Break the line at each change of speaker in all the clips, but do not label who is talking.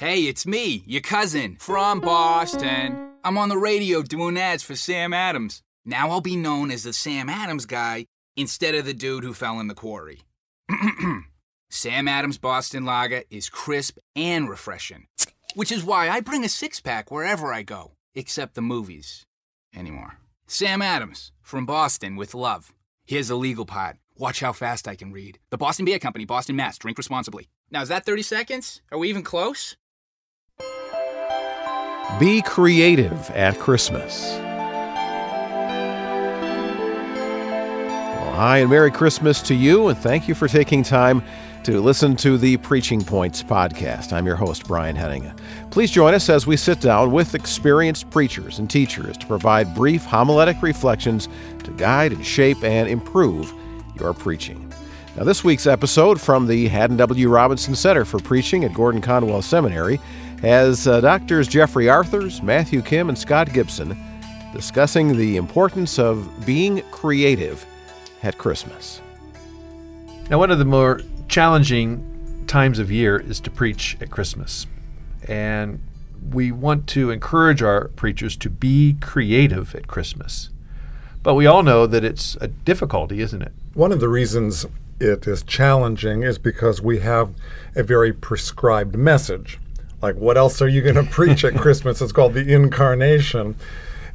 Hey, it's me, your cousin, from Boston. I'm on the radio doing ads for Sam Adams. Now I'll be known as the Sam Adams guy instead of the dude who fell in the quarry. Sam Adams Boston Lager is crisp and refreshing, which is why I bring a six pack wherever I go, except the movies anymore. Sam Adams from Boston with love. Here's the legal part. Watch how fast I can read. The Boston Beer Company, Boston, Mass. Drink responsibly. Now, is that 30 seconds? Are we even close?
Be creative at Christmas. Well, hi, and Merry Christmas to you, and thank you for taking time to listen to the Preaching Points podcast. I'm your host, Brian Hettinga. Please join us as we sit down with experienced preachers and teachers to provide brief homiletic reflections to guide and shape and improve your preaching. Now, this week's episode from the Haddon W. Robinson Center for Preaching at Gordon Conwell Seminary has uh, Doctors Jeffrey Arthurs, Matthew Kim, and Scott Gibson discussing the importance of being creative at Christmas.
Now, one of the more challenging times of year is to preach at Christmas. And we want to encourage our preachers to be creative at Christmas. But we all know that it's a difficulty, isn't it?
One of the reasons it is challenging is because we have a very prescribed message. Like, what else are you going to preach at Christmas? It's called the incarnation.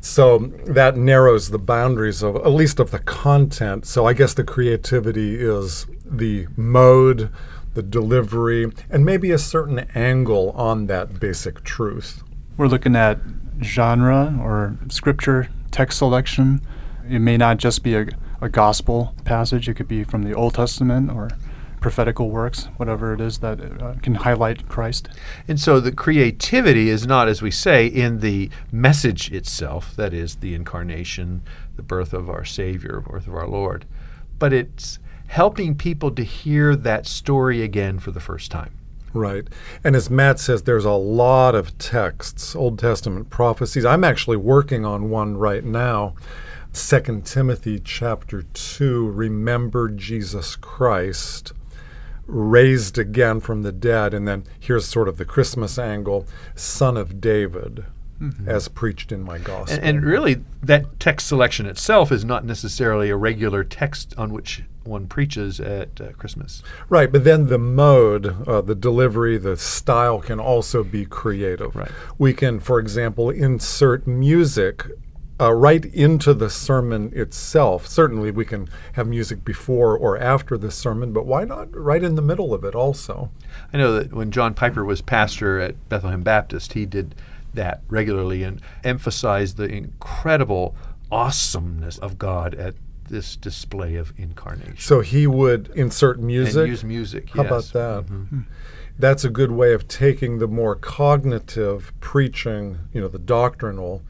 So that narrows the boundaries of at least of the content. So I guess the creativity is the mode, the delivery, and maybe a certain angle on that basic truth.
We're looking at genre or scripture text selection. It may not just be a, a gospel passage, it could be from the Old Testament or prophetical works, whatever it is that uh, can highlight Christ.
And so the creativity is not, as we say, in the message itself, that is, the incarnation, the birth of our Savior, birth of our Lord, but it's helping people to hear that story again for the first time.
Right. And as Matt says, there's a lot of texts, Old Testament prophecies. I'm actually working on one right now. 2 Timothy chapter 2, remember Jesus Christ raised again from the dead. And then here's sort of the Christmas angle Son of David. Mm-hmm. As preached in my gospel.
And, and, really, that text selection itself is not necessarily a regular text on which one preaches at uh, Christmas.
Right, but then the mode, uh, the delivery, the style can also be creative.
Right.
We can, for example, insert music uh, right into the sermon itself. Certainly, we can have music before or after the sermon, but why not right in the middle of it also?
I know that when John Piper was pastor at Bethlehem Baptist, he did that regularly and emphasized the incredible awesomeness of God at this display of incarnation.
So he would insert music?
And use music,
How
yes.
about that?
Mm-hmm.
That's a good way of taking the more cognitive preaching, you know, the doctrinal,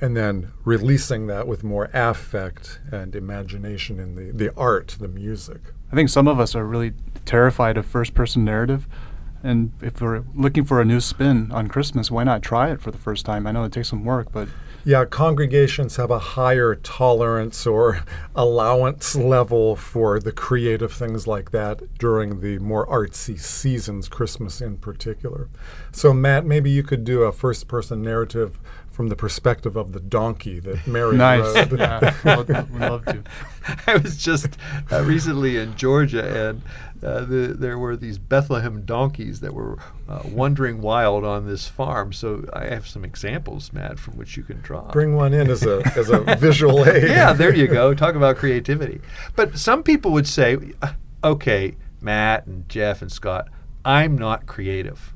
and then releasing that with more affect and imagination in the, the art, the music.
I think some of us are really terrified of first person narrative. And if we're looking for a new spin on Christmas, why not try it for the first time? I know it takes some work, but.
Yeah, congregations have a higher tolerance or allowance level for the creative things like that during the more artsy seasons, Christmas in particular. So, Matt, maybe you could do a first person narrative from the perspective of the donkey that Mary
nice.
rode.
yeah, would love to.
I was just uh, recently in Georgia, and uh, the, there were these Bethlehem donkeys that were uh, wandering wild on this farm. So I have some examples, Matt, from which you can draw.
Bring one in as a as a visual aid.
yeah, there you go. Talk about creativity. But some people would say, uh, okay, Matt and Jeff and Scott, I'm not creative.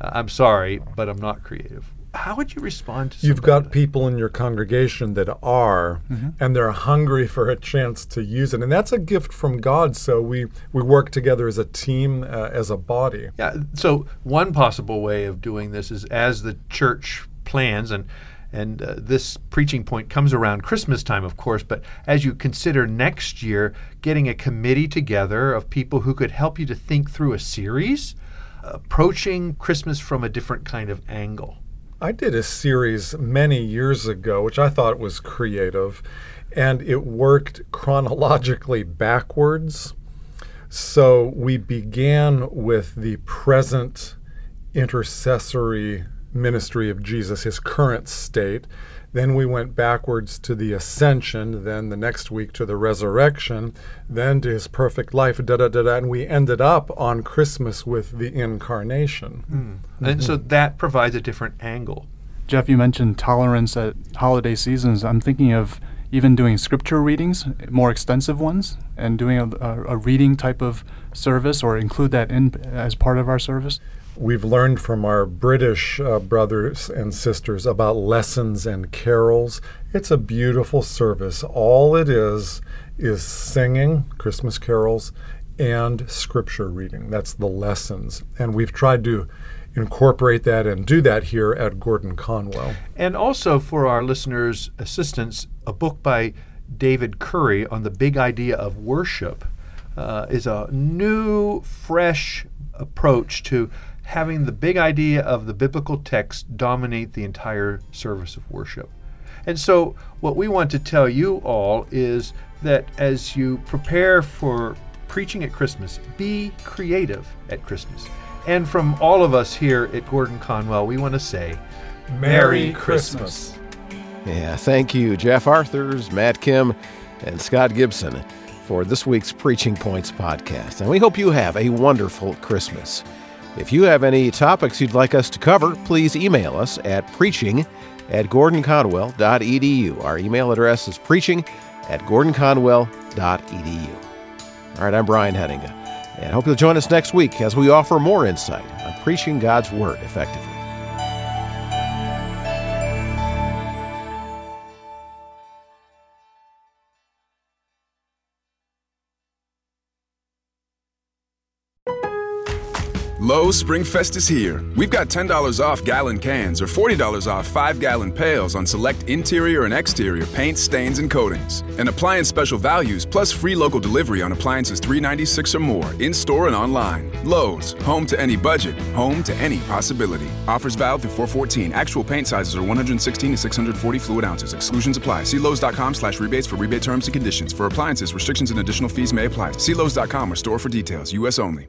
Uh, I'm sorry, but I'm not creative how would you respond to
You've got people in your congregation that are,
mm-hmm.
and they're hungry for a chance to use it. And that's a gift from God. So we, we work together as a team, uh, as a body.
Yeah. So one possible way of doing this is as the church plans, and and uh, this preaching point comes around Christmas time, of course, but as you consider next year, getting a committee together of people who could help you to think through a series, approaching Christmas from a different kind of angle.
I did a series many years ago, which I thought was creative, and it worked chronologically backwards. So we began with the present intercessory ministry of Jesus, his current state. Then we went backwards to the ascension, then the next week to the resurrection, then to his perfect life, da da da da, and we ended up on Christmas with the incarnation.
Mm. And so that provides a different angle.
Jeff, you mentioned tolerance at holiday seasons. I'm thinking of even doing scripture readings, more extensive ones, and doing a, a, reading type of service or include that in as part of our service
we've learned from our British uh, brothers and sisters about lessons and carols. It's a beautiful service. All it is is singing Christmas carols and scripture reading. That's the lessons. And we've tried to incorporate that and do that here at Gordon Conwell.
And also for our listeners' assistance, a book by David Currie on the big idea of worship uh, is a new, fresh approach to having the big idea of the biblical text dominate the entire service of worship. And so, what we want to tell you all is that as you prepare for preaching at Christmas, be creative at Christmas. And from all of us here at Gordon Conwell, we want to say,
Merry Christmas.
Yeah, thank you, Jeff Arthurs, Matt Kim, and Scott Gibson for this week's Preaching Points podcast. And we hope you have a wonderful Christmas. If you have any topics you'd like us to cover, please email us at preaching at gordonconwell.edu. Our email address is preaching at gordonconwell.edu. All right, I'm Brian Hettinga, and hope you'll join us next week as we offer more insight on preaching God's Word effectively.
Lowe's Springfest is here. We've got $10 off gallon cans or $40 off 5 gallon pails on select interior and exterior paints, stains, and coatings. And appliance special values plus free local delivery on appliances 396 or more in store and online. Lowe's, home to any budget, home to any possibility. Offers valid through 414. Actual paint sizes are 116 to 640 fluid ounces. Exclusions apply. See Lowe's.com slash rebates for rebate terms and conditions. For appliances, restrictions and additional fees may apply. See Lowe's.com or store for details. U.S. only.